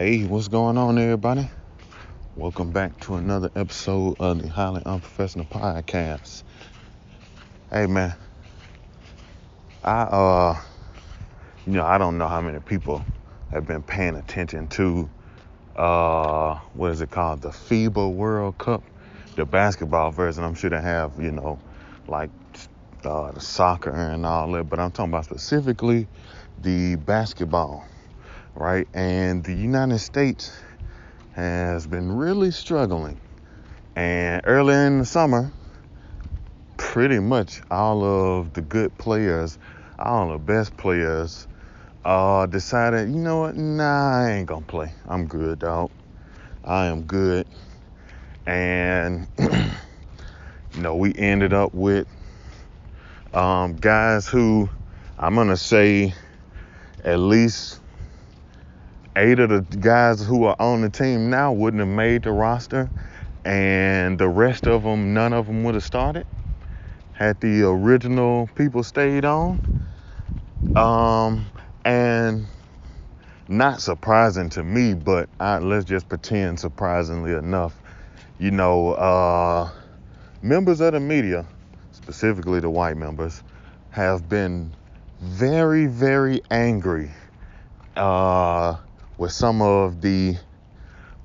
Hey, what's going on, everybody? Welcome back to another episode of the Highly Unprofessional Podcast. Hey, man, I uh, you know, I don't know how many people have been paying attention to uh, what is it called, the FIBA World Cup, the basketball version. I'm sure they have, you know, like uh, the soccer and all that, but I'm talking about specifically the basketball right? And the United States has been really struggling. And early in the summer, pretty much all of the good players, all the best players, uh, decided, you know what, nah, I ain't gonna play. I'm good, dog. I am good. And, you know, we ended up with um, guys who I'm gonna say at least eight of the guys who are on the team now wouldn't have made the roster, and the rest of them, none of them would have started had the original people stayed on. Um, and not surprising to me, but I, let's just pretend surprisingly enough, you know, uh, members of the media, specifically the white members, have been very, very angry uh, with some of the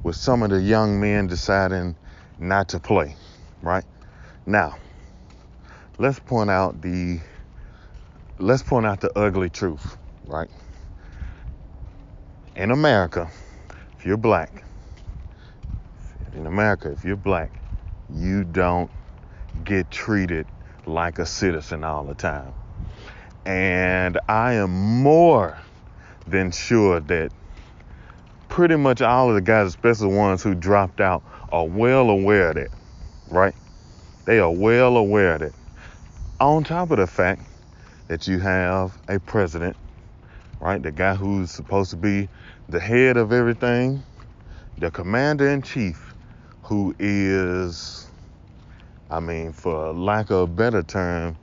with some of the young men deciding not to play, right? Now, let's point out the let's point out the ugly truth, right? In America, if you're black, in America, if you're black, you don't get treated like a citizen all the time. And I am more than sure that pretty much all of the guys, especially the ones who dropped out, are well aware of that, right? They are well aware of that. On top of the fact that you have a president, right? The guy who's supposed to be the head of everything, the commander in chief, who is, I mean, for lack of a better term,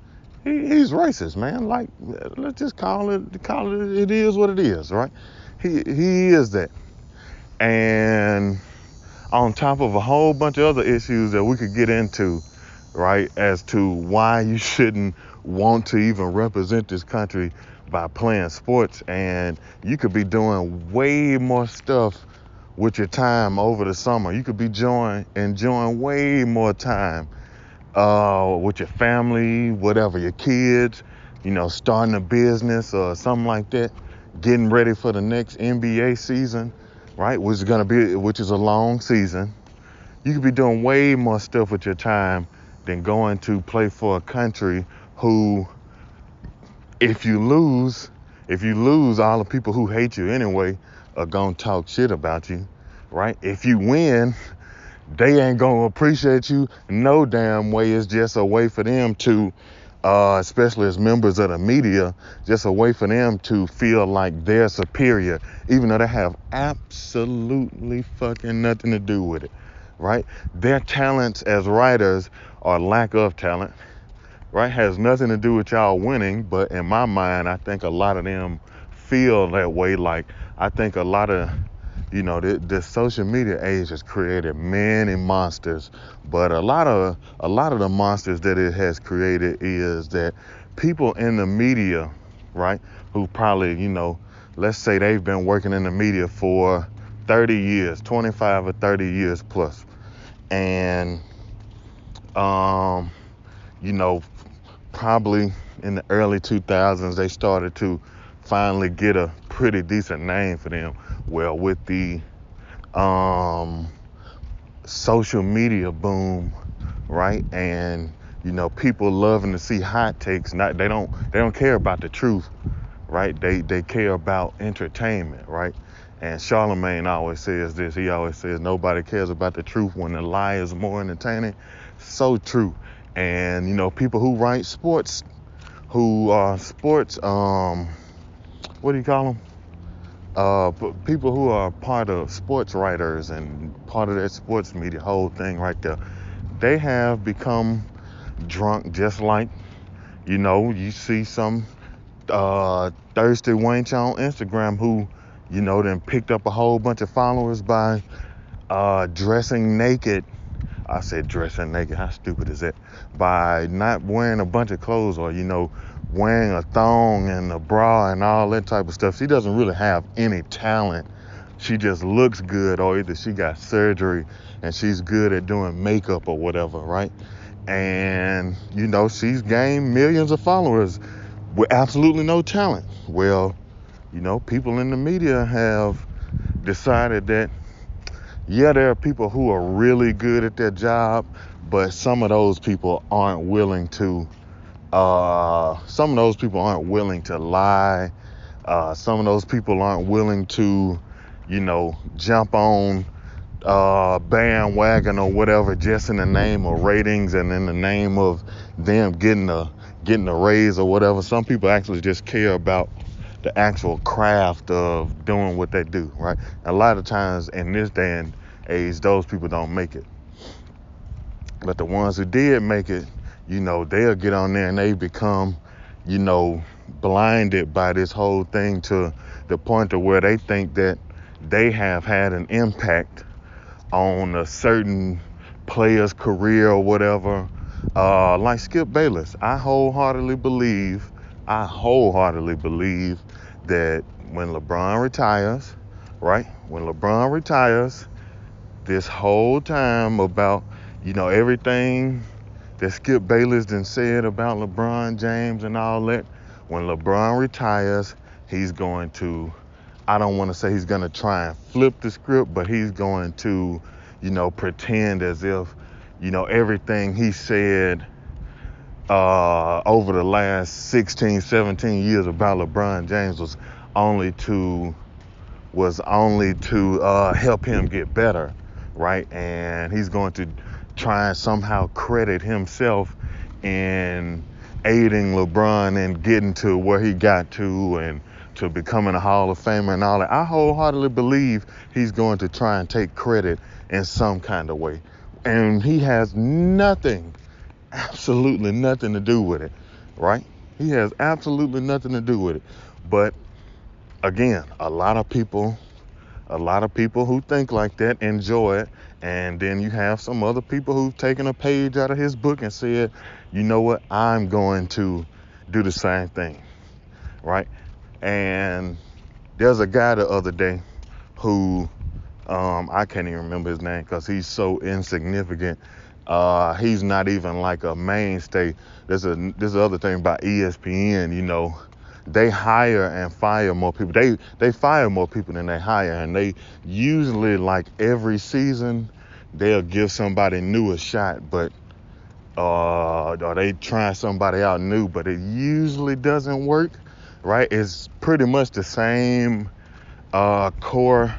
he, he's racist, man. Like, let's just call it, call it, it is what it is, right? He, he is that and on top of a whole bunch of other issues that we could get into, right, as to why you shouldn't want to even represent this country by playing sports. And you could be doing way more stuff with your time over the summer. You could be enjoying, enjoying way more time uh, with your family, whatever, your kids, you know, starting a business or something like that, getting ready for the next NBA season right? Which is gonna be, which is a long season. You could be doing way more stuff with your time than going to play for a country who, if you lose, if you lose, all the people who hate you anyway are gonna talk shit about you, right? If you win, they ain't gonna appreciate you no damn way. It's just a way for them to uh, especially as members of the media, just a way for them to feel like they're superior, even though they have absolutely fucking nothing to do with it, right? Their talents as writers or lack of talent, right, has nothing to do with y'all winning. But in my mind, I think a lot of them feel that way. Like, I think a lot of you know, the, the social media age has created many monsters, but a lot of a lot of the monsters that it has created is that people in the media, right, who probably, you know, let's say they've been working in the media for 30 years, 25 or 30 years plus, and um, you know, probably in the early 2000s they started to finally get a pretty decent name for them well, with the um, social media boom, right? And you know, people loving to see hot takes. Not they don't they don't care about the truth, right? They they care about entertainment, right? And Charlamagne always says this. He always says nobody cares about the truth when the lie is more entertaining. So true. And you know, people who write sports, who are sports, um, what do you call them? Uh, people who are part of sports writers and part of that sports media whole thing right there, they have become drunk just like, you know, you see some uh, thirsty wench on Instagram who you know, then picked up a whole bunch of followers by uh, dressing naked. I said dressing naked. How stupid is that? By not wearing a bunch of clothes or, you know, wearing a thong and a bra and all that type of stuff. She doesn't really have any talent. She just looks good, or either she got surgery and she's good at doing makeup or whatever, right? And, you know, she's gained millions of followers with absolutely no talent. Well, you know, people in the media have decided that, yeah, there are people who are really good at their job, but some of those people aren't willing to, uh, some of those people aren't willing to lie. Uh, some of those people aren't willing to, you know, jump on uh, bandwagon or whatever just in the name of ratings and in the name of them getting a getting a raise or whatever. Some people actually just care about the actual craft of doing what they do, right? A lot of times in this day and age, those people don't make it. But the ones who did make it, you know, they'll get on there and they become, you know, blinded by this whole thing to the point to where they think that they have had an impact on a certain player's career or whatever. Uh, like Skip Bayless, I wholeheartedly believe, I wholeheartedly believe that when LeBron retires, right? When LeBron retires, this whole time about, you know, everything that Skip Bayless done said about LeBron James and all that, when LeBron retires, he's going to, I don't want to say he's going to try and flip the script, but he's going to, you know, pretend as if, you know, everything he said uh, over the last 16, 17 years about LeBron James was only to was only to uh, help him get better, right? And he's going to try and somehow credit himself in aiding LeBron and getting to where he got to and to becoming a Hall of Famer and all that. I wholeheartedly believe he's going to try and take credit in some kind of way. And he has nothing absolutely nothing to do with it, right? He has absolutely nothing to do with it. But again, a lot of people, a lot of people who think like that enjoy it. And then you have some other people who've taken a page out of his book and said, you know what, I'm going to do the same thing, right? And there's a guy the other day who um, I can't even remember his name because he's so insignificant uh, he's not even like a mainstay. There's a there's the other thing about ESPN. You know, they hire and fire more people. They they fire more people than they hire, and they usually like every season they'll give somebody new a shot, but uh, or they try somebody out new, but it usually doesn't work. Right? It's pretty much the same uh, core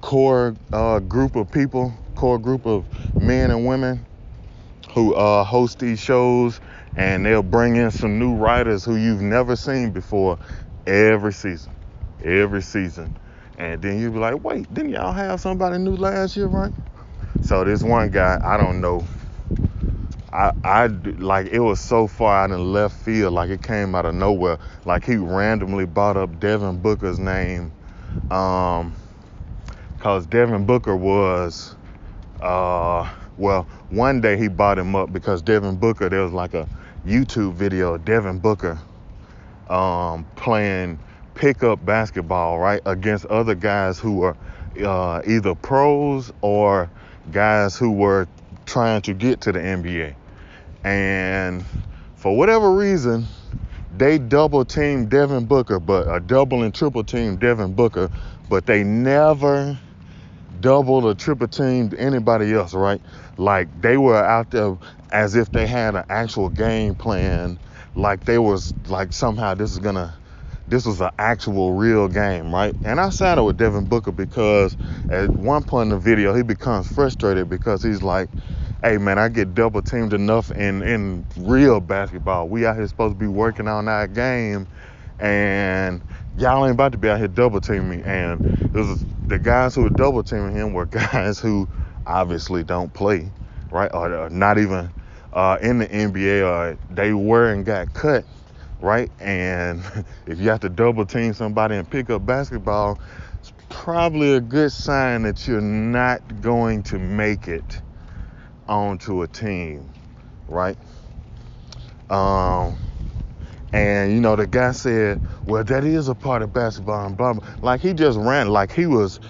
core uh, group of people core group of men and women who uh, host these shows, and they'll bring in some new writers who you've never seen before every season. Every season. And then you'll be like, wait, didn't y'all have somebody new last year, right? So this one guy, I don't know. I, I like it was so far out in left field, like it came out of nowhere. Like he randomly brought up Devin Booker's name, um, cause Devin Booker was uh, well, one day he bought him up because Devin Booker, there was like a YouTube video of Devin Booker um, playing pickup basketball, right, against other guys who were uh, either pros or guys who were trying to get to the NBA. And for whatever reason, they double teamed Devin Booker, but a double and triple team Devin Booker, but they never double or triple teamed anybody else, right? Like they were out there as if they had an actual game plan, like they was like somehow this is gonna this was an actual real game, right? And I sided with Devin Booker because at one point in the video he becomes frustrated because he's like, hey man, I get double teamed enough in in real basketball. We out here supposed to be working on our game and y'all ain't about to be out here double teaming me. And it was, the guys who were double teaming him were guys who obviously don't play, right? Or, or not even uh, in the NBA, or they were and got cut right? And if you have to double team somebody and pick up basketball, it's probably a good sign that you're not going to make it onto a team, right? Um, and you know, the guy said, "Well, that is a part of basketball." And blah blah. Like he just ran, like he was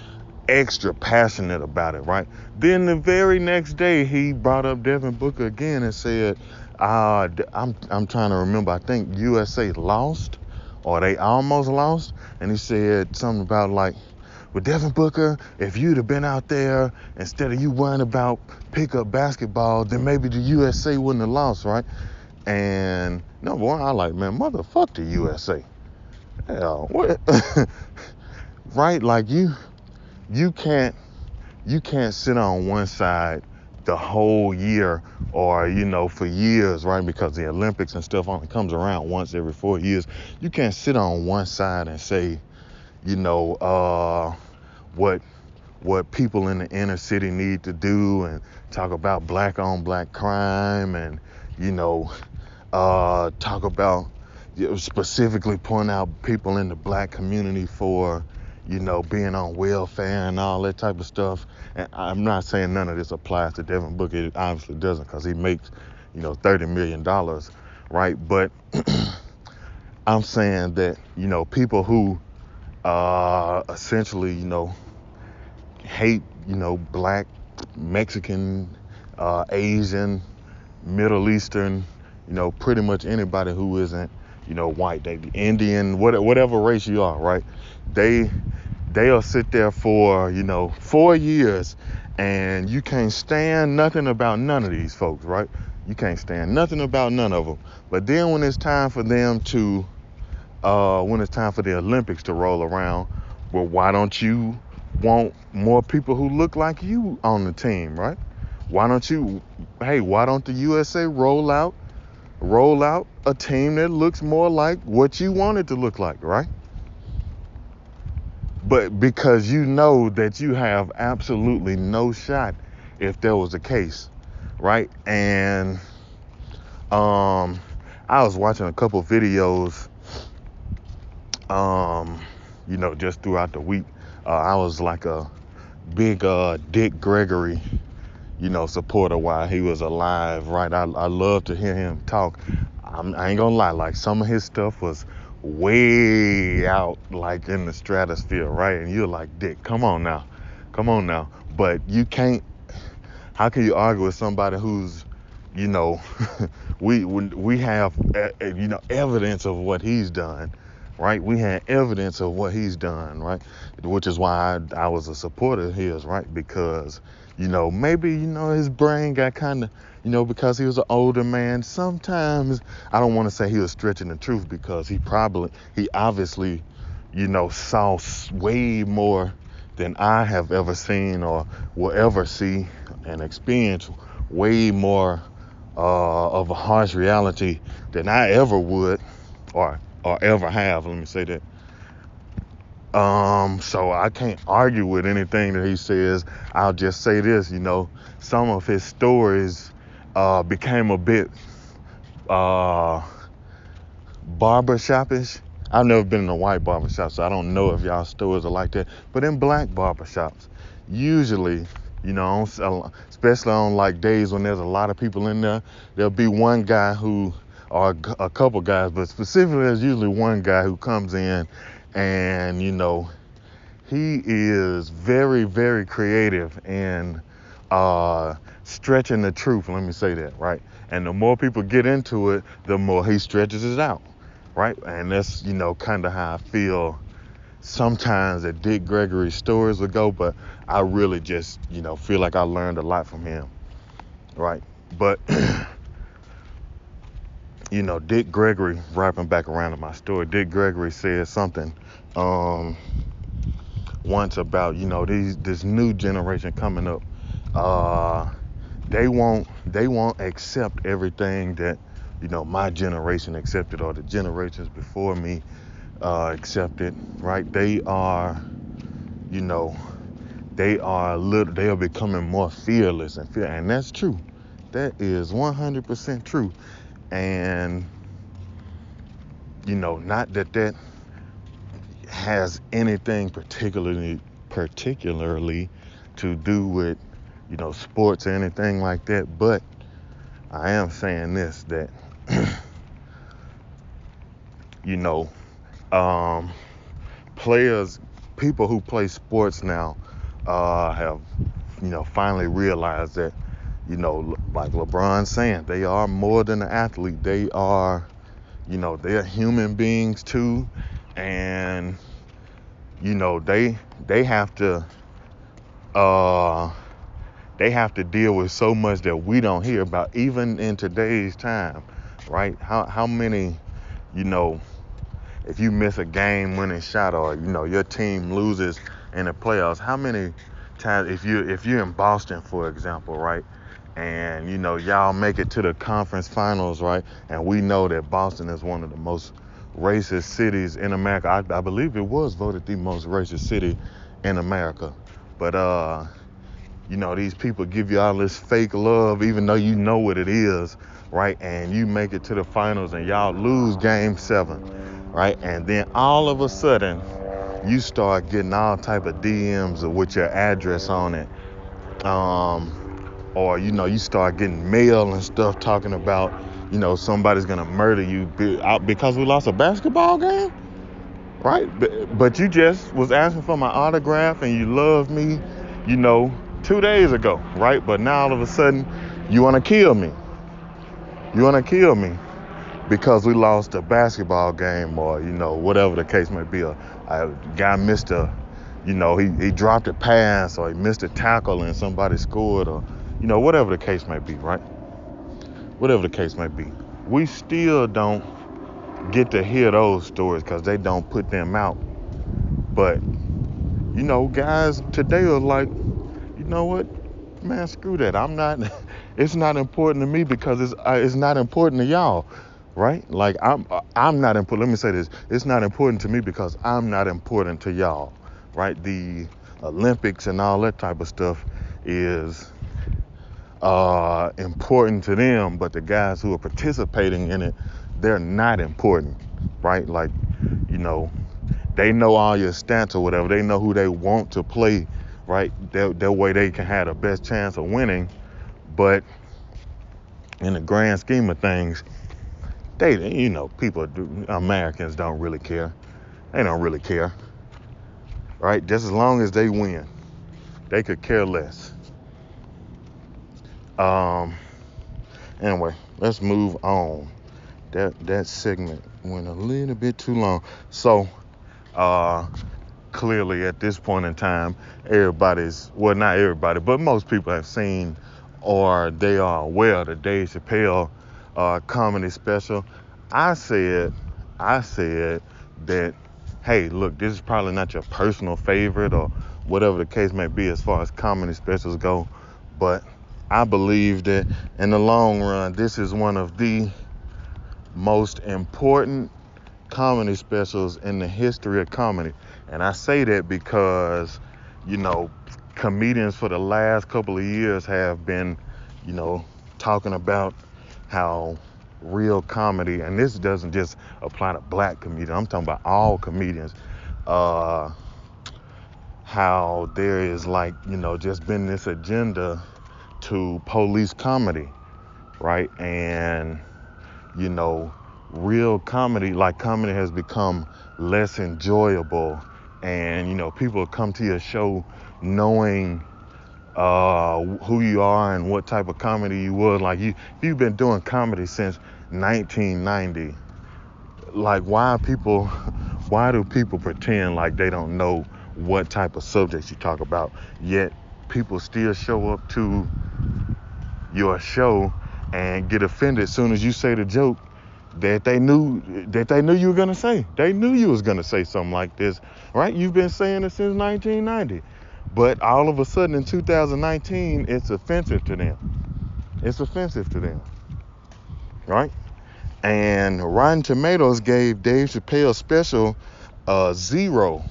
extra passionate about it, right? Then the very next day, he brought up Devin Booker again and said, uh, I'm I'm trying to remember. I think USA lost, or they almost lost, and he said something about like, with Devin Booker, if you'd have been out there instead of you worrying about pickup basketball, then maybe the USA wouldn't have lost, right? And no, boy, I like, man, motherfuck the USA. Hell, what? right? Like you, you can't, you can't sit on one side the whole year or you know for years right because the olympics and stuff only comes around once every four years you can't sit on one side and say you know uh, what what people in the inner city need to do and talk about black on black crime and you know uh, talk about you know, specifically point out people in the black community for you know, being on welfare and all that type of stuff. And I'm not saying none of this applies to Devin Booker. It obviously doesn't because he makes, you know, $30 million, right? But I'm saying that, you know, people who uh, essentially, you know, hate, you know, black, Mexican, uh, Asian, Middle Eastern, you know, pretty much anybody who isn't, you know, white, they Indian, whatever race you are, right? They they'll sit there for, you know, four years and you can't stand nothing about none of these folks, right? You can't stand nothing about none of them. But then when it's time for them to, uh, when it's time for the Olympics to roll around, well, why don't you want more people who look like you on the team, right? Why don't you, hey, why don't the USA roll out, roll out a team that looks more like what you want it to look like, right? but because you know that you have absolutely no shot if there was a case, right? And um, I was watching a couple videos, um, you know, just throughout the week. Uh, I was like a big uh, Dick Gregory, you know, supporter while he was alive, right? I, I love to hear him talk. I'm, I ain't gonna lie, like some of his stuff was way out like in the stratosphere, right? And you're like, Dick, come on now. Come on now. But you can't how can you argue with somebody who's you know we we have eh, eh, you know evidence of what he's done right we had evidence of what he's done right which is why I, I was a supporter of his right because you know maybe you know his brain got kind of you know, because he was an older man. Sometimes I don't want to say he was stretching the truth because he probably, he obviously, you know, saw way more than I have ever seen or will ever see and experience way more uh, of a harsh reality than I ever would or or ever have. Let me say that. Um, so I can't argue with anything that he says. I'll just say this, you know, some of his stories uh, became a bit uh, barbershopish. I've never been in a white barbershop, so I don't know if y'all stores are like that. But in black barbershops, usually, you know, especially on like days when there's a lot of people in there, there'll be one guy who, or a couple guys, but specifically there's usually one guy who comes in and, you know, he is very, very creative and uh, stretching the truth. Let me say that, right? And the more people get into it, the more he stretches it out, right? And that's, you know, kind of how I feel sometimes that Dick Gregory's stories would go, but I really just, you know, feel like I learned a lot from him, right? But, you know, Dick Gregory, wrapping back around to my story, Dick Gregory said something um, once about, you know, these this new generation coming up. Uh, they won't they won't accept everything that you know my generation accepted or the generations before me uh, accepted right they are you know they are little they are becoming more fearless and fear and that's true that is 100% true and you know, not that that has anything particularly particularly to do with you know sports or anything like that, but I am saying this that you know um, players, people who play sports now uh, have you know finally realized that you know like LeBron saying they are more than an athlete. They are you know they're human beings too, and you know they they have to uh, they have to deal with so much that we don't hear about even in today's time right? How how many you know if you miss a game winning shot or you know your team loses in the playoffs how many times if you if you're in Boston for example right and you know y'all make it to the conference finals right and we know that Boston is one of the most racist cities in America I, I believe it was voted the most racist city in America but uh, you know, these people give you all this fake love, even though you know what it is, right? And you make it to the finals and y'all lose game seven, right? And then all of a sudden, you start getting all type of DMs with your address on it. Um, or you know, you start getting mail and stuff talking about, you know, somebody's gonna murder you because we lost a basketball game right? But, you just was asking for my autograph and you loved me, you know, two days ago, right? But now all of a sudden you want to kill me. You want to kill me because we lost a basketball game or, you know, whatever the case may be. A, a guy missed a, you know, he, he dropped a pass or he missed a tackle and somebody scored or, you know, whatever the case may be, right? Whatever the case may be. We still don't get to hear those stories because they don't put them out. But you know, guys today are like, you know what, man, screw that. I'm not. It's not important to me because it's uh, it's not important to y'all, right? Like I'm I'm not important. Let me say this. It's not important to me because I'm not important to y'all, right? The Olympics and all that type of stuff is uh, important to them, but the guys who are participating in it they're not important, right? Like, you know, they know all your stats or whatever. They know who they want to play, right? That, way they can have the best chance of winning. But in the grand scheme of things, they, you know, people, do, Americans don't really care. They don't really care, right? Just as long as they win, they could care less. Um. Anyway, let's move on that that segment went a little bit too long. So uh, clearly at this point in time, everybody's well not everybody, but most people have seen or they are aware of the Dave Chappelle uh, comedy special. I said I said that hey look this is probably not your personal favorite or whatever the case may be as far as comedy specials go, but I believe that in the long run this is one of the most important comedy specials in the history of comedy. And I say that because, you know, comedians for the last couple of years have been, you know, talking about how real comedy, and this doesn't just apply to black comedians, I'm talking about all comedians, uh, how there is like, you know, just been this agenda to police comedy, right? And you know, real comedy, like comedy has become less enjoyable. And, you know, people come to your show knowing uh, who you are and what type of comedy you was. Like, you, you've been doing comedy since 1990, like, why people, why do people pretend like they don't know what type of subjects you talk about? Yet, people still show up to your show and get offended as soon as you say the joke that they knew that they knew you were gonna say. They knew you was gonna say something like this, right? You've been saying it since 1990, but all of a sudden in 2019, it's offensive to them. It's offensive to them, right? And Rotten Tomatoes gave Dave Chappelle special uh, zero,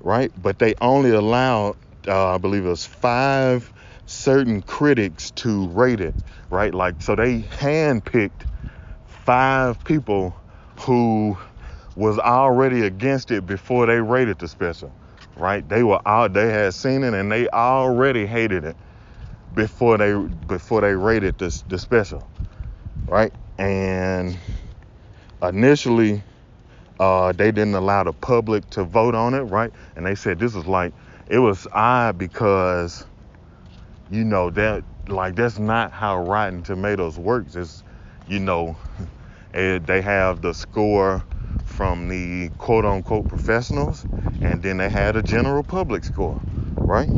right? But they only allowed, uh, I believe it was five certain critics to rate it, right? Like, so they handpicked five people who was already against it before they rated the special, right? They were out, they had seen it and they already hated it before they before they rated the, the special, right? And initially, uh, they didn't allow the public to vote on it, right? And they said this is like it was odd because you know that like that's not how Rotten Tomatoes works. It's you know it, they have the score from the quote unquote professionals, and then they had a general public score, right?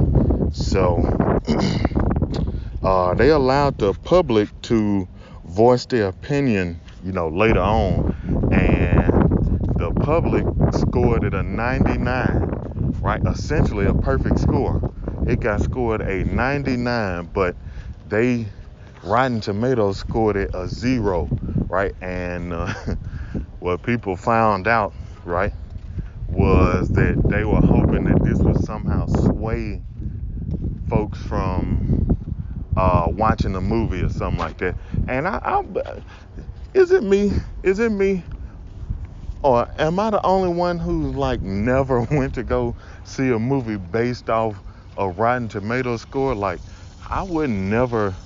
So uh, they allowed the public to voice their opinion, you know, later on, and the public scored it a 99, right? Essentially a perfect score. It got scored a 99, but they Rotten Tomatoes scored it a zero, right? And uh, what people found out, right, was that they were hoping that this would somehow sway folks from uh, watching a movie or something like that. And I, I, is it me? Is it me? Or am I the only one who's like never went to go see a movie based off a Rotten Tomatoes score? Like, I would never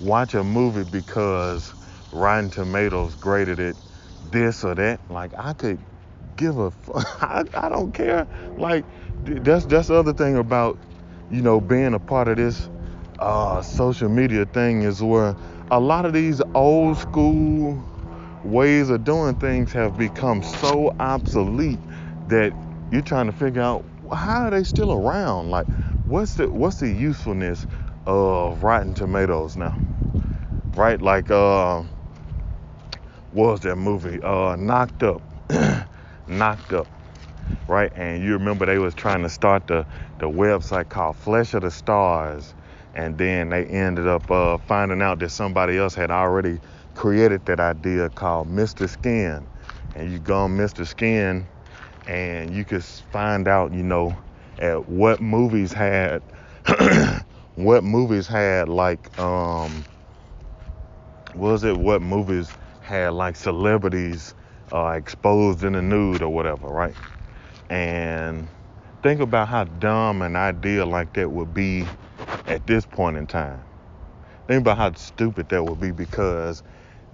watch a movie because Rotten Tomatoes graded it this or that. Like I could give a I, I don't care. Like that's that's the other thing about you know being a part of this uh, social media thing is where a lot of these old school ways of doing things have become so obsolete that you're trying to figure out how are they still around? Like what's the what's the usefulness of Rotten Tomatoes now? Right? Like uh was that movie? Uh, Knocked Up. Knocked Up. Right? And you remember they was trying to start the, the website called Flesh of the Stars. And then they ended up uh, finding out that somebody else had already created that idea called Mr. Skin. And you go on Mr. Skin and you could find out, you know, at what movies had what movies had like um was it what movies had like celebrities uh, exposed in the nude or whatever, right? And think about how dumb an idea like that would be at this point in time. Think about how stupid that would be because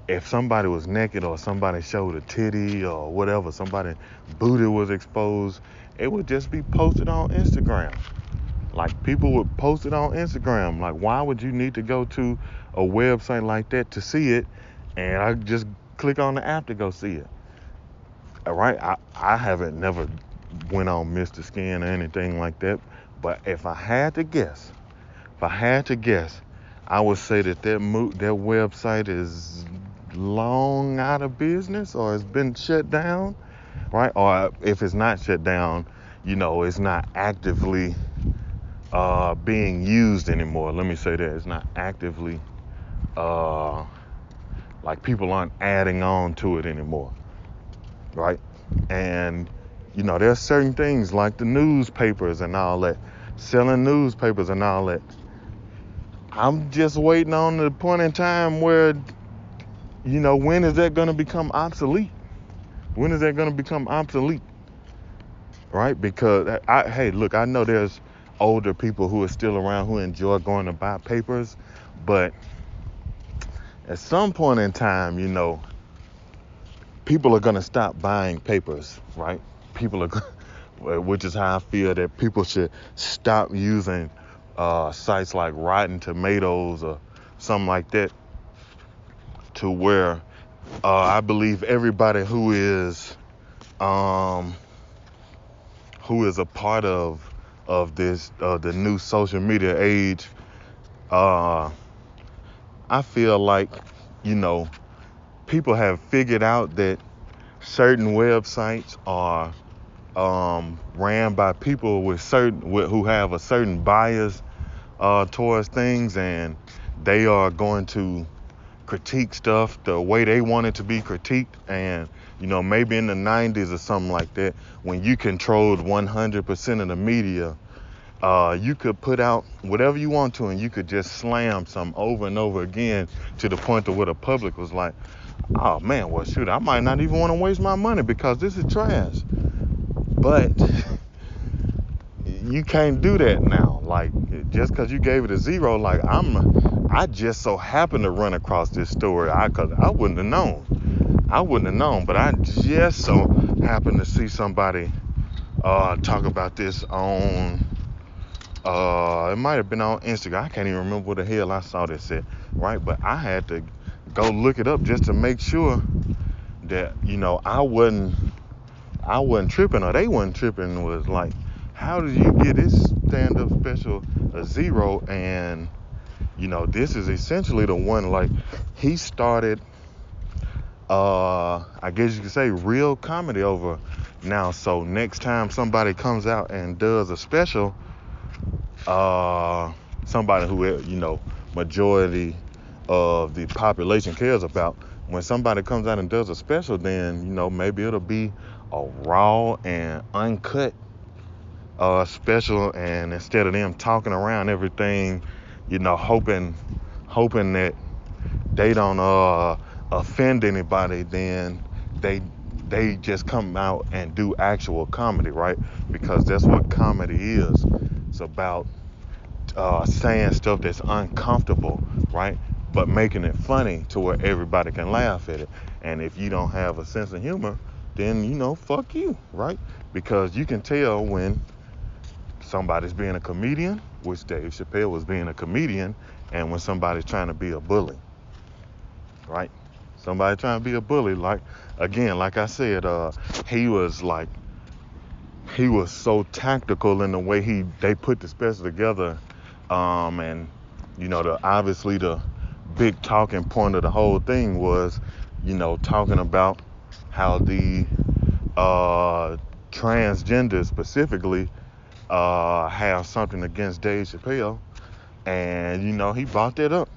if somebody was naked or somebody showed a titty or whatever, somebody booty was exposed, it would just be posted on Instagram. Like people would post it on Instagram. Like why would you need to go to a website like that to see it and I just click on the app to go see it. All right, I, I haven't never went on Mr. Skin or anything like that, but if I had to guess, if I had to guess, I would say that that mo- that website is long out of business or has been shut down, right? Or if it's not shut down, you know, it's not actively uh, being used anymore. Let me say that it's not actively uh, like people aren't adding on to it anymore, right? And you know, there's certain things like the newspapers and all that, selling newspapers and all that. I'm just waiting on the point in time where, you know, when is that going to become obsolete? When is that going to become obsolete? Right? Because I, hey, look, I know there's older people who are still around who enjoy going to buy papers, but at some point in time, you know, people are going to stop buying papers, right? People are, which is how I feel that people should stop using uh, sites like Rotten Tomatoes or something like that, to where uh, I believe everybody who is um, who is a part of of this uh, the new social media age uh, I feel like, you know, people have figured out that certain websites are um, ran by people with certain with, who have a certain bias uh, towards things, and they are going to critique stuff the way they want it to be critiqued. And you know, maybe in the 90s or something like that, when you controlled 100% of the media, uh, you could put out whatever you want to, and you could just slam some over and over again to the point to where the public was like, "Oh man, well shoot, I might not even want to waste my money because this is trash." But you can't do that now. Like just because you gave it a zero, like I'm, I just so happened to run across this story. I cause I wouldn't have known. I wouldn't have known, but I just so happened to see somebody uh, talk about this on uh, it might have been on Instagram. I can't even remember what the hell I saw this at, right? But I had to go look it up just to make sure that you know I wasn't I wasn't tripping or they wasn't tripping. Was like, how did you get this stand-up special a zero? And you know, this is essentially the one like he started. Uh, I guess you could say real comedy over now. So next time somebody comes out and does a special uh, somebody who you know majority of the population cares about. When somebody comes out and does a special, then you know maybe it'll be a raw and uncut uh, special, and instead of them talking around everything, you know, hoping hoping that they don't uh, offend anybody, then they they just come out and do actual comedy, right? Because that's what comedy is. It's about uh, saying stuff that's uncomfortable, right? But making it funny to where everybody can laugh at it. And if you don't have a sense of humor, then you know, fuck you, right? Because you can tell when somebody's being a comedian, which Dave Chappelle was being a comedian, and when somebody's trying to be a bully, right? Somebody trying to be a bully, like again, like I said, uh, he was like he was so tactical in the way he they put the special together um, and you know, the obviously the big talking point of the whole thing was, you know, talking about how the uh, transgender specifically uh, have something against Dave Chappelle, and you know he brought that up,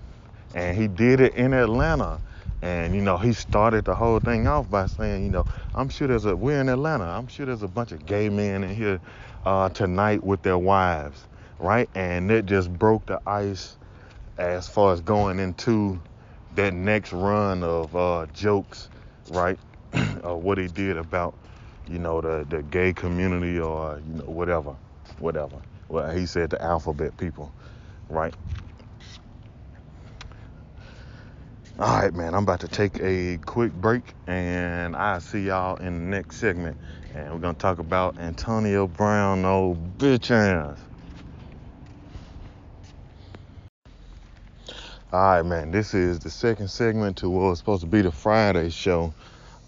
and he did it in Atlanta, and you know he started the whole thing off by saying, you know, I'm sure there's a we're in Atlanta, I'm sure there's a bunch of gay men in here uh, tonight with their wives, right? And it just broke the ice as far as going into that next run of uh, jokes, right? uh, what he did about, you know, the, the gay community or, you know, whatever, whatever. Well, he said the alphabet people, right? All right, man, I'm about to take a quick break and I'll see y'all in the next segment. And we're going to talk about Antonio Brown, old bitch ass. All right, man. This is the second segment to what was supposed to be the Friday show.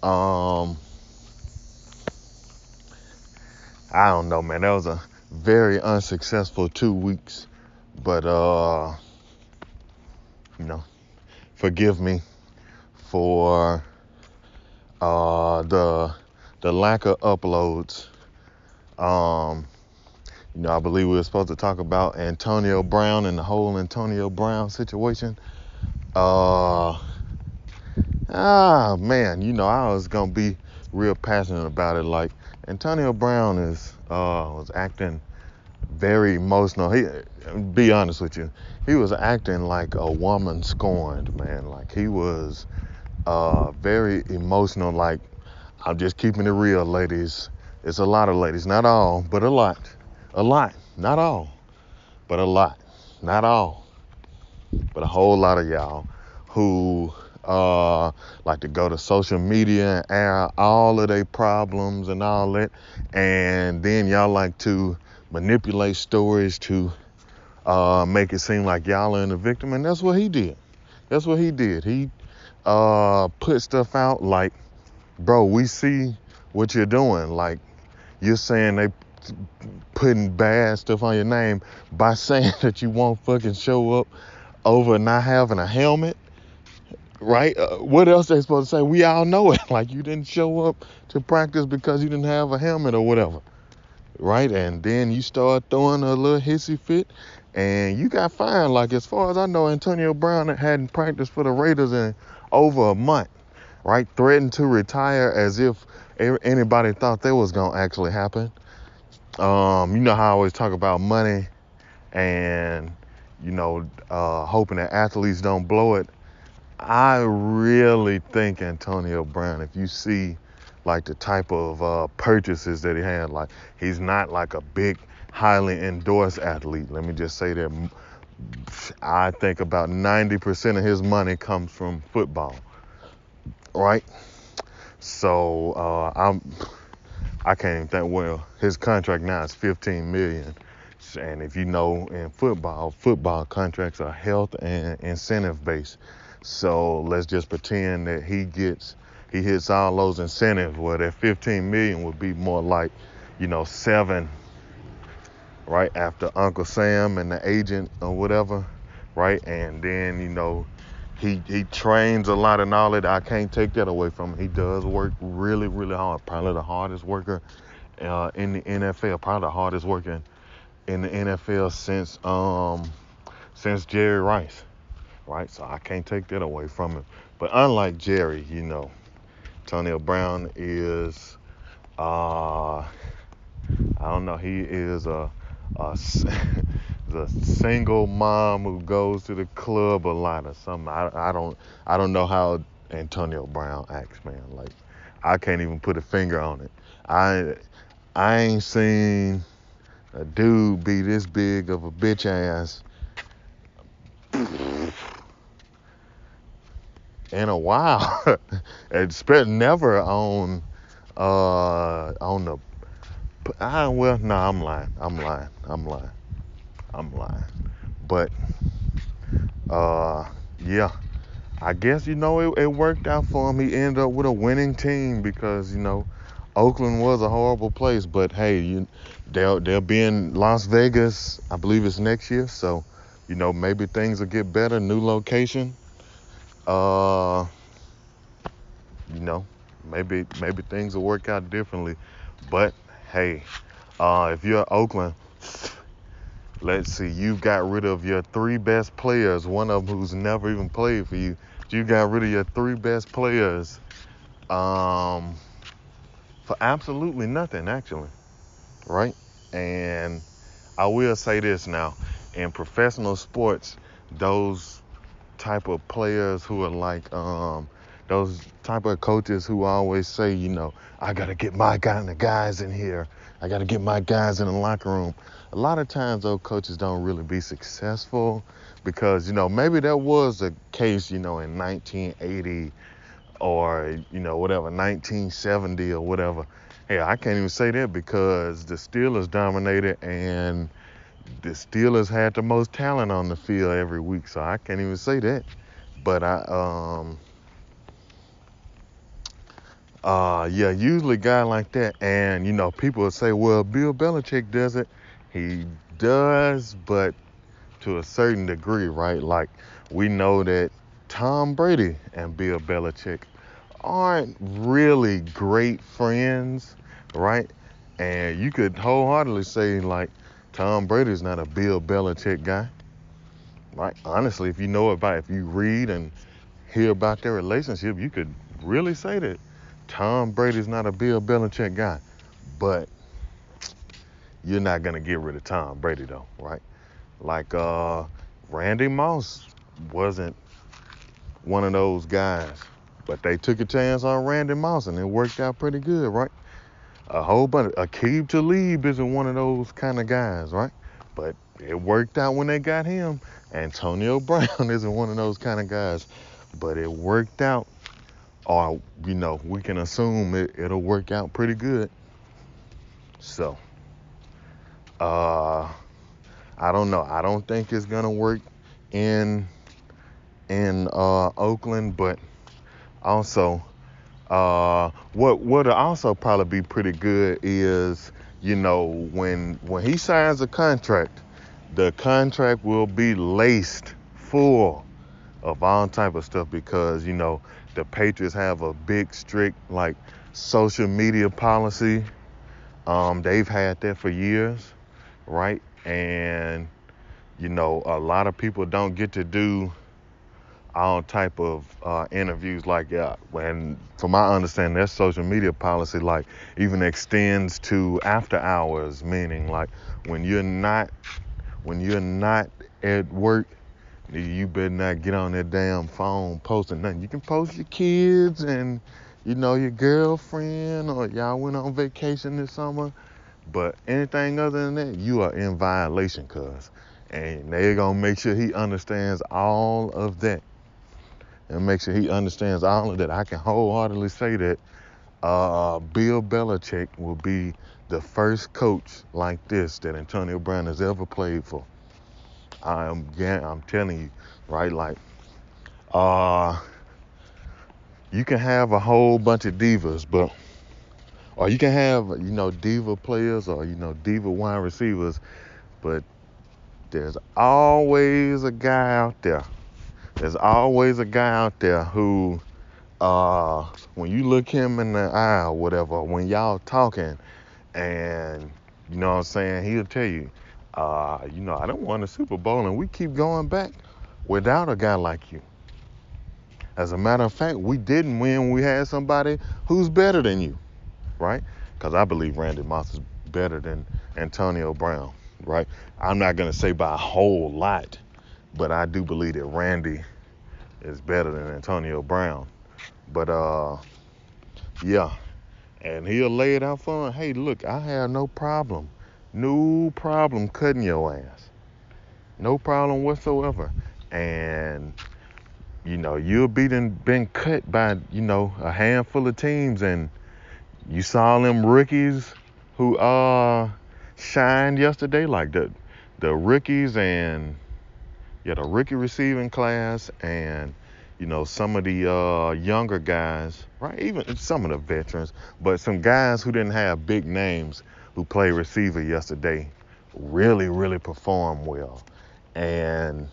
Um, I don't know, man. That was a very unsuccessful two weeks, but uh, you know, forgive me for uh the the lack of uploads. Um, you know, I believe we were supposed to talk about Antonio Brown and the whole Antonio Brown situation. Uh, ah, man, you know, I was gonna be real passionate about it. Like Antonio Brown is uh was acting very emotional. He, be honest with you, he was acting like a woman scorned, man. Like he was uh very emotional. Like I'm just keeping it real, ladies. It's a lot of ladies, not all, but a lot a lot, not all, but a lot, not all, but a whole lot of y'all who uh, like to go to social media and air all of their problems and all that, and then y'all like to manipulate stories to uh, make it seem like y'all are in the victim, and that's what he did. That's what he did. He uh, put stuff out like, bro, we see what you're doing. Like you're saying they putting bad stuff on your name by saying that you won't fucking show up over not having a helmet, right? Uh, what else they supposed to say? We all know it. Like you didn't show up to practice because you didn't have a helmet or whatever, right? And then you start throwing a little hissy fit, and you got fined. Like as far as I know, Antonio Brown hadn't practiced for the Raiders in over a month, right? Threatened to retire as if anybody thought that was gonna actually happen Um, you know how I always talk about money and you know uh, hoping that athletes don't blow it. I really think Antonio Brown, if you see like the type of uh, purchases that he had, like he's not like a big, highly endorsed athlete. Let me just say that I think about 90% of his money comes from football, right? So uh, I'm, I can't even think. Well, his contract now is 15 million, and if you know in football, football contracts are health and incentive based. So let's just pretend that he gets he hits all those incentives. Well, that 15 million would be more like, you know, seven right after Uncle Sam and the agent or whatever, right? And then you know, he he trains a lot and all that. I can't take that away from him. He does work really really hard. Probably the hardest worker uh, in the NFL. Probably the hardest working in the NFL since um since Jerry Rice right? So I can't take that away from him. But unlike Jerry, you know, Antonio Brown is, uh, I don't know, he is a, a, a single mom who goes to the club a lot or something. I, I don't, I don't know how Antonio Brown acts, man. Like, I can't even put a finger on it. I, I ain't seen a dude be this big of a bitch ass in a while. been never on uh on the I well no nah, I'm lying. I'm lying. I'm lying. I'm lying. But uh yeah. I guess you know it, it worked out for him. He ended up with a winning team because you know Oakland was a horrible place, but hey, you they'll they'll be in Las Vegas. I believe it's next year, so you know maybe things will get better. New location uh, you know, maybe maybe things will work out differently. But hey, uh, if you're Oakland, let's see, you got rid of your three best players. One of them who's never even played for you. You got rid of your three best players um, for absolutely nothing, actually, right? And I will say this now: in professional sports, those type of players who are like um, those type of coaches who always say, you know, I gotta get my kind of guys in here. I gotta get my guys in the locker room. A lot of times those coaches don't really be successful because, you know, maybe that was a case, you know, in 1980 or, you know, whatever, 1970 or whatever. Hey, I can't even say that because the Steelers dominated and the Steelers had the most talent on the field every week, so I can't even say that. But I um uh yeah, usually a guy like that and you know, people will say, Well, Bill Belichick does it. He does, but to a certain degree, right? Like we know that Tom Brady and Bill Belichick aren't really great friends, right? And you could wholeheartedly say like Tom Brady's not a Bill Belichick guy. Right? Honestly, if you know about, if you read and hear about their relationship, you could really say that Tom Brady's not a Bill Belichick guy. But you're not gonna get rid of Tom Brady though, right? Like uh, Randy Moss wasn't one of those guys, but they took a chance on Randy Moss and it worked out pretty good, right? A whole bunch. Aqib Talib isn't one of those kind of guys, right? But it worked out when they got him. Antonio Brown isn't one of those kind of guys, but it worked out. Or you know, we can assume it, it'll work out pretty good. So, uh, I don't know. I don't think it's gonna work in in uh, Oakland, but also uh, what would also probably be pretty good is, you know, when when he signs a contract, the contract will be laced full of all type of stuff because you know the Patriots have a big strict like social media policy. Um, they've had that for years, right? And you know, a lot of people don't get to do all type of uh, interviews like that. And from my understanding, their social media policy like even extends to after hours, meaning like when you're not when you're not at work, you better not get on that damn phone posting nothing. You can post your kids and you know your girlfriend or y'all went on vacation this summer, but anything other than that, you are in violation, cuz. And they're gonna make sure he understands all of that and make sure he understands all of that. I can wholeheartedly say that uh, Bill Belichick will be the first coach like this that Antonio Brown has ever played for. I'm I'm telling you, right? Like, uh, you can have a whole bunch of divas, but or you can have you know diva players or you know diva wide receivers, but there's always a guy out there there's always a guy out there who, uh, when you look him in the eye or whatever, when y'all talking, and you know what I'm saying, he'll tell you, uh, you know, I don't want a Super Bowl, and we keep going back without a guy like you. As a matter of fact, we didn't win. We had somebody who's better than you, right? Because I believe Randy Moss is better than Antonio Brown, right? I'm not gonna say by a whole lot, but I do believe that Randy is better than Antonio Brown. But uh, yeah, and he'll lay it out for him. Hey, look, I have no problem, no problem cutting your ass, no problem whatsoever. And you know, you'll be then been cut by you know a handful of teams, and you saw them rookies who uh shined yesterday, like the the rookies and yeah, the rookie receiving class and you know some of the uh, younger guys, right? Even some of the veterans, but some guys who didn't have big names who played receiver yesterday really, really performed well. And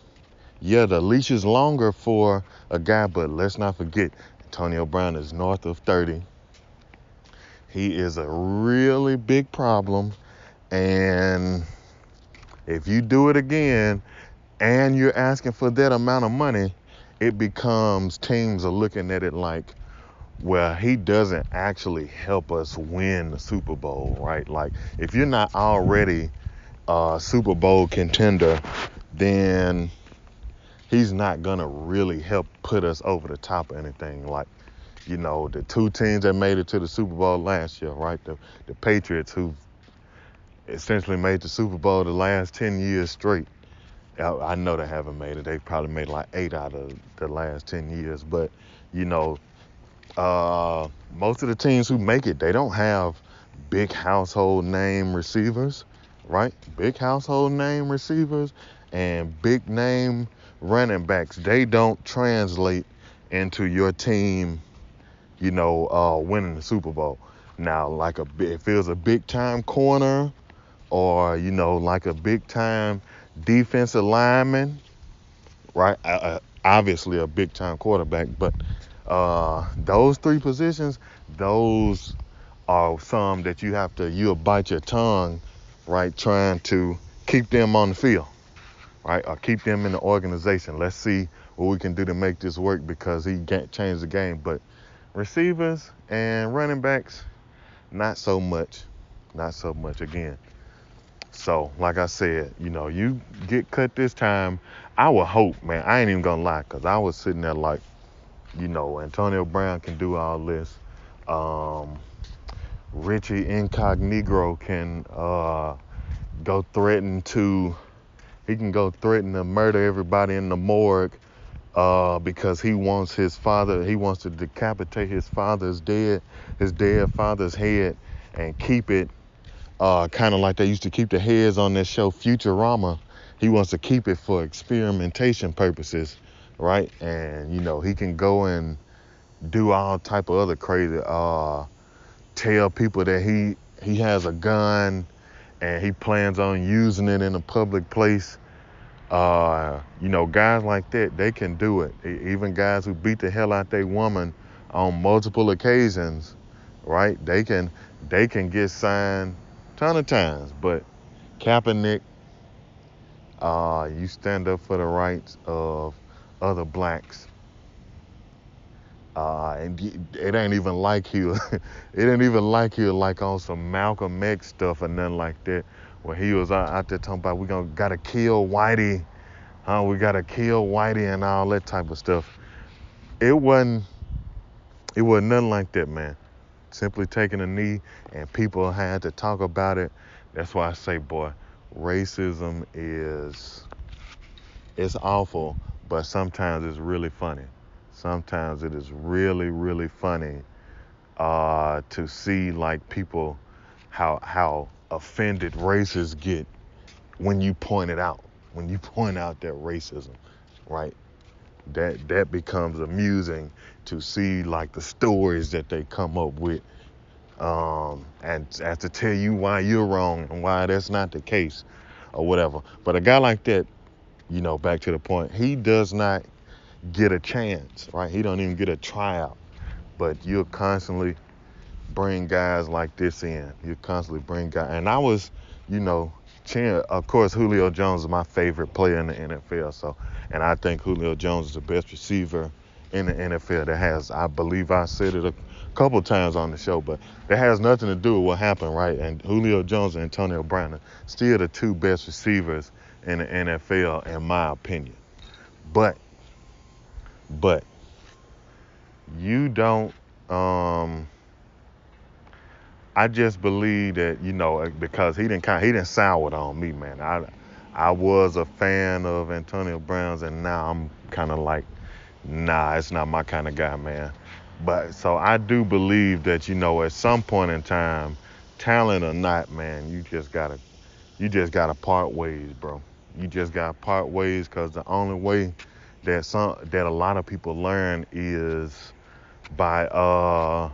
yeah, the leash is longer for a guy, but let's not forget Antonio Brown is north of 30. He is a really big problem. And if you do it again, and you're asking for that amount of money, it becomes teams are looking at it like, well, he doesn't actually help us win the Super Bowl, right? Like, if you're not already a Super Bowl contender, then he's not gonna really help put us over the top of anything. Like, you know, the two teams that made it to the Super Bowl last year, right? The the Patriots who essentially made the Super Bowl the last 10 years straight. I know they haven't made it. They probably made like eight out of the last 10 years. But, you know, uh, most of the teams who make it, they don't have big household name receivers, right? Big household name receivers and big name running backs. They don't translate into your team, you know, uh, winning the Super Bowl. Now, like a if it was a big time corner or, you know, like a big time defensive lineman, right? Uh, obviously a big time quarterback, but uh, those three positions, those are some that you have to you'll bite your tongue, right? Trying to keep them on the field, right? Or keep them in the organization. Let's see what we can do to make this work because he can't change the game. But receivers and running backs, not so much, not so much. Again, so, like I said, you know, you get cut this time. I would hope, man. I ain't even gonna lie, cause I was sitting there like, you know, Antonio Brown can do all this. Um, Richie Incognito can uh, go threaten to, he can go threaten to murder everybody in the morgue uh, because he wants his father, he wants to decapitate his father's dead, his dead father's head and keep it uh, kind of like they used to keep the heads on that show Futurama. He wants to keep it for experimentation purposes, right? And you know he can go and do all type of other crazy. Uh, tell people that he he has a gun and he plans on using it in a public place. Uh, you know, guys like that, they can do it. Even guys who beat the hell out their woman on multiple occasions, right? They can they can get signed ton of times, but Kaepernick, uh, you stand up for the rights of other blacks Uh, and it ain't even like was, it ain't even like was like on some Malcolm X stuff or nothing like that, where he was out, out there talking about we gonna gotta kill Whitey, huh? We gotta kill Whitey and all that type of stuff. It wasn't, it wasn't nothing like that, man. Simply taking a knee and people had to talk about it. That's why I say, boy, racism is, it's awful, but sometimes it's really funny sometimes it is really really funny uh, to see like people how how offended racists get when you point it out when you point out that racism right that that becomes amusing to see like the stories that they come up with um, and to tell you why you're wrong and why that's not the case or whatever but a guy like that you know back to the point he does not get a chance, right? He don't even get a tryout. But you'll constantly bring guys like this in. You constantly bring guys, and I was, you know, of course Julio Jones is my favorite player in the NFL. So, and I think Julio Jones is the best receiver in the NFL that has. I believe I said it a couple times on the show, but that has nothing to do with what happened, right? And Julio Jones and Antonio Brown are still the two best receivers in the NFL, in my opinion. But but you don't um I just believe that you know uh, because he didn't kind he didn't sour it on me, man. I I was a fan of Antonio Brown's, and now I'm kind of like, nah, it's not my kind of guy, man. But so I do believe that you know at some point in time, talent or not, man, you just gotta you just gotta part ways, bro. You just gotta part ways because the only way that some that a lot of people learn is by uh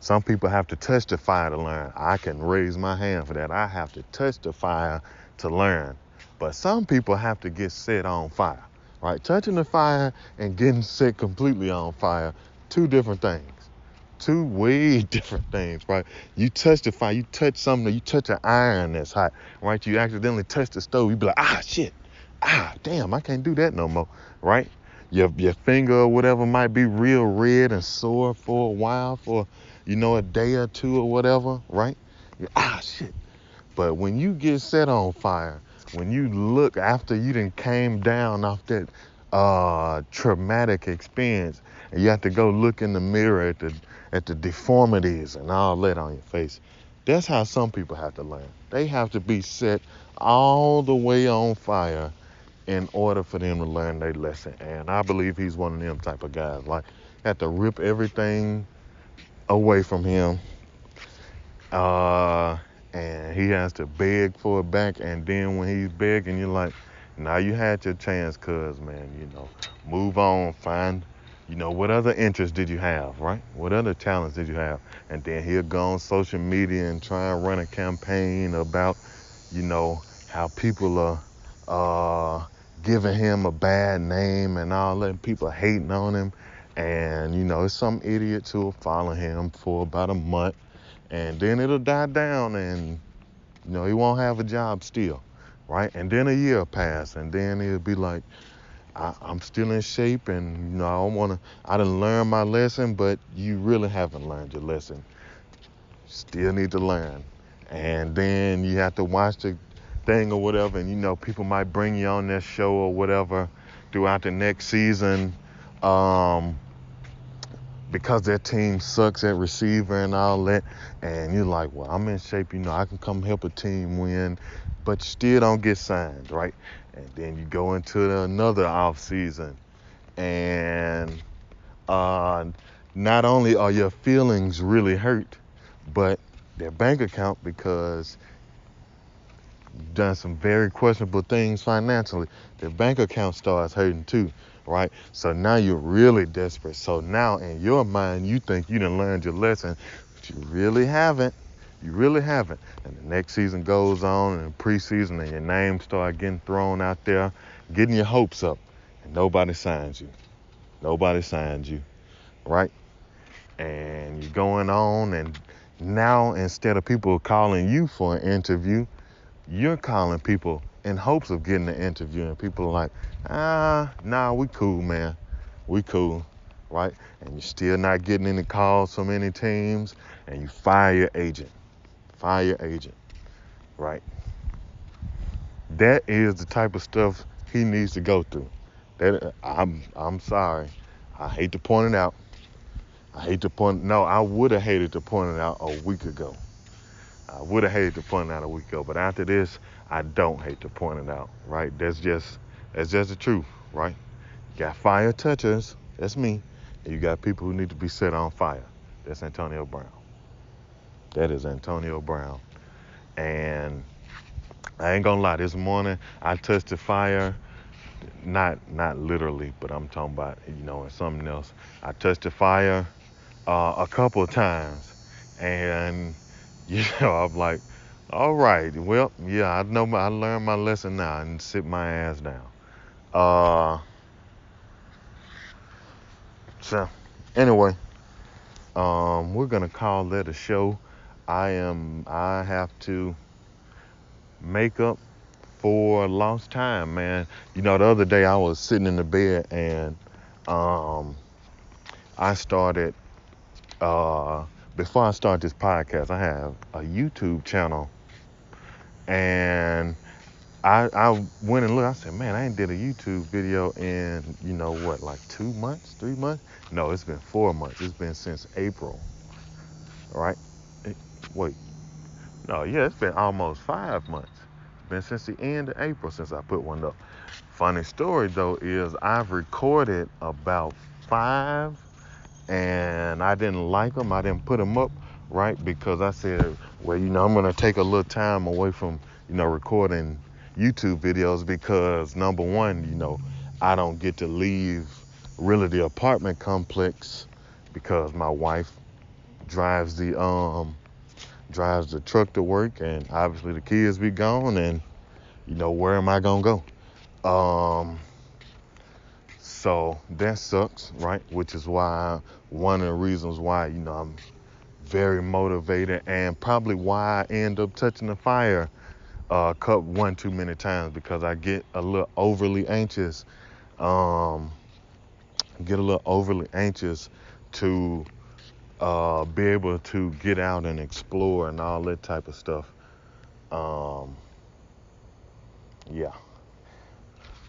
some people have to touch the fire to learn. I can raise my hand for that. I have to touch the fire to learn. But some people have to get set on fire. Right? Touching the fire and getting set completely on fire, two different things. Two way different things, right? You touch the fire, you touch something, you touch an iron that's hot, right? You accidentally touch the stove, you be like, ah shit, ah, damn, I can't do that no more, right? Your, your finger or whatever might be real red and sore for a while, for, you know, a day or two or whatever, right? ah, shit. But when you get set on fire, when you look after you done came down off that uh, traumatic experience, and you have to go look in the mirror at the at the deformities and all that on your face. That's how some people have to learn. They have to be set all the way on fire in order for them to learn their lesson. And I believe he's one of them type of guys. Like, have to rip everything away from him. Uh, and he has to beg for it back. And then when he's begging, you're like, now you had your chance, cuz, man, you know, move on, find, you know, what other interests did you have, right? What other talents did you have? And then he'll go on social media and try and run a campaign about, you know, how people are uh, giving him a bad name and all that. People hating on him. And, you know, some idiots who will follow him for about a month. And then it'll die down and, you know, he won't have a job still. Right? And then a year pass. And then he'll be like, I, am still in shape and, you know, I don't want to, I didn't learn my lesson, but you really haven't learned your lesson. Still need to learn. And then you have to watch the thing or whatever, and you know, people might bring you on their show or whatever throughout the next season um, because their team sucks at receiver and all that. And you're like, well, I'm in shape, you know, I can come help a team win, but you still don't get signed, right? And then you go into another off season, and uh, not only are your feelings really hurt, but their bank account because done some very questionable things financially, their bank account starts hurting too, right? So now you're really desperate. So now in your mind, you think you done learned your lesson, but you really haven't. You really haven't. And the next season goes on, and preseason, and your name start getting thrown out there, getting your hopes up, and nobody signs you. Nobody signs you, right? And you're going on, and now instead of people calling you for an interview, you're calling people in hopes of getting an interview, and people are like, ah, nah, we cool, man. We cool, right? And you're still not getting any calls from any teams, and you fire your agent. Fire your agent, right? That is the type of stuff he needs to go through. That I'm I'm sorry. I hate to point it out. I hate to point no, I would have hated to point it out a week ago. I would have hated to point it out a week ago, but after this, I don't hate to point it out, right? That's just that's just the truth, right? You got fire touchers, that's me, and you got people who need to be set on fire. That's Antonio Brown. That is Antonio Brown. And I ain't gonna lie, this morning I touched the fire, not not literally, but I'm talking about, you know, in something else. I touched the fire uh, a couple of times, and you know, I'm like, all right, well, yeah, I know my, I learned my lesson now, and sit my ass down. Uh, so anyway, um, we're gonna call that a show. I am, I have to make up for lost time, man. You know, the other day I was sitting in the bed and um, I started uh, before I start this podcast, I have a YouTube channel, and I I went and looked. I said, man, I ain't did a YouTube video in you know what, like two months, three months? No, it's been four months. It's been since April. All right? It, wait, no, yeah, it's been almost five months. It's been since the end of April since I put one up. Funny story though is I've recorded about five and I didn't like them. I didn't put them up, right? Because I said, well, you know, I'm gonna take a little time away from, you know, recording YouTube videos because number one, you know, I don't get to leave really the apartment complex because my wife drives the um drives the truck to work and obviously the kids be gone and you know where am I gonna go? Um so that sucks, right? Which is why one of the reasons why, you know, I'm very motivated and probably why I end up touching the fire uh, cup one too many times because I get a little overly anxious. Um, get a little overly anxious to uh, be able to get out and explore and all that type of stuff. Um, yeah.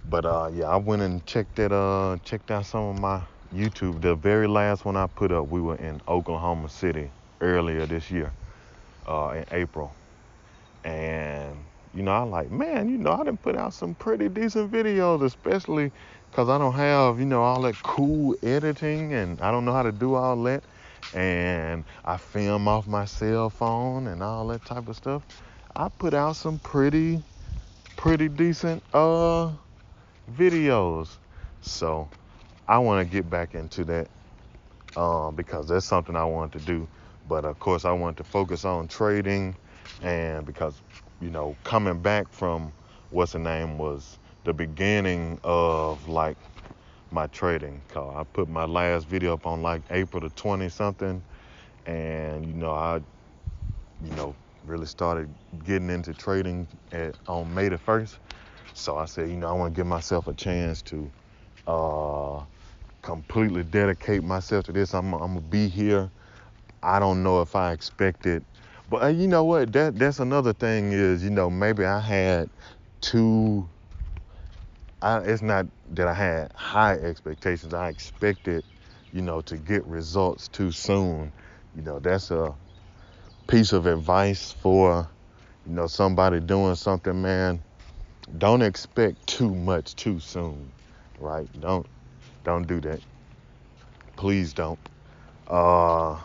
But uh, yeah, I went and checked that uh checked out some of my YouTube. The very last one I put up, we were in Oklahoma City earlier this year, uh, in April. And you know, I'm like, man, you know, I didn't put out some pretty decent videos, especially because I don't have, you know, all that cool editing and I don't know how to do all that. And I film off my cell phone and all that type of stuff. I put out some pretty, pretty decent uh videos. So I want to get back into that um, because that's something I want to do. But of course, I want to focus on trading, and because you know, coming back from what's the name was the beginning of like my trading. Cause I put my last video up on like April the 20 something, and you know I, you know, really started getting into trading at on May the 1st. So I said, you know, I want to give myself a chance to uh, completely dedicate myself to this. I'm, I'm gonna be here. I don't know if I expected, but uh, you know what? That that's another thing is, you know, maybe I had too. I, it's not that I had high expectations. I expected, you know, to get results too soon. You know, that's a piece of advice for, you know, somebody doing something, man don't expect too much too soon, right? Don't don't do that. Please don't. Uh,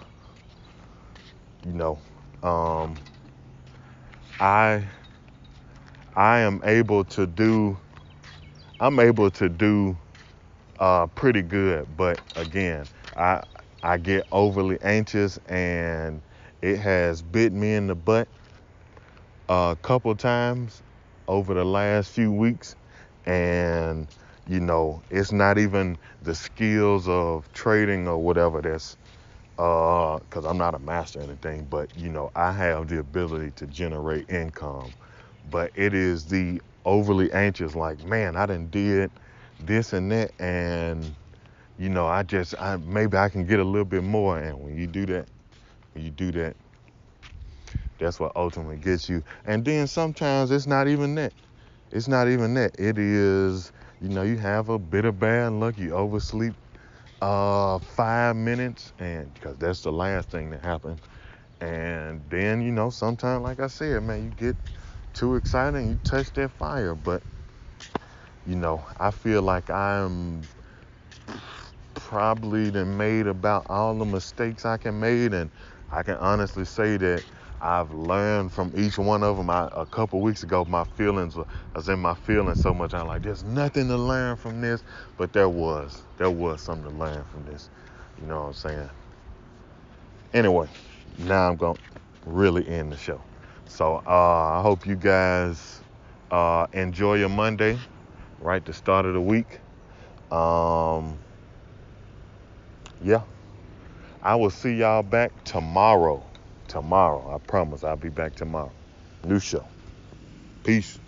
you know, um, I I am able to do I'm able to do uh, pretty good, but again, I I get overly anxious and it has bit me in the butt a couple times over the last few weeks and you know it's not even the skills of trading or whatever that's uh, because uh, i'm not a master anything but you know i have the ability to generate income but it is the overly anxious like man i didn't did this and that and you know, I just I maybe I can get a little bit more. And when you do that, when you do that, that's what ultimately gets you. And then sometimes it's not even that. It's not even that. It is, you know, you have a bit of bad luck. You oversleep uh, five minutes, and because that's the last thing that happens. And then, you know, sometimes, like I said, man, you get too excited and you touch that fire. But, you know, I feel like I'm probably done made about all the mistakes I can make, and I can honestly say that I've learned from each one of them. I, a couple weeks ago, my feelings were, I was in my feelings so much. I'm like, there's nothing to learn from this, but there was, there was something to learn from this. You know what I'm saying? Anyway, now I'm to really end the show. So uh, I hope you guys uh, enjoy your Monday, right? The start of the week. Um, yeah. I will see y'all back tomorrow. Tomorrow. I promise I'll be back tomorrow. New show. Peace.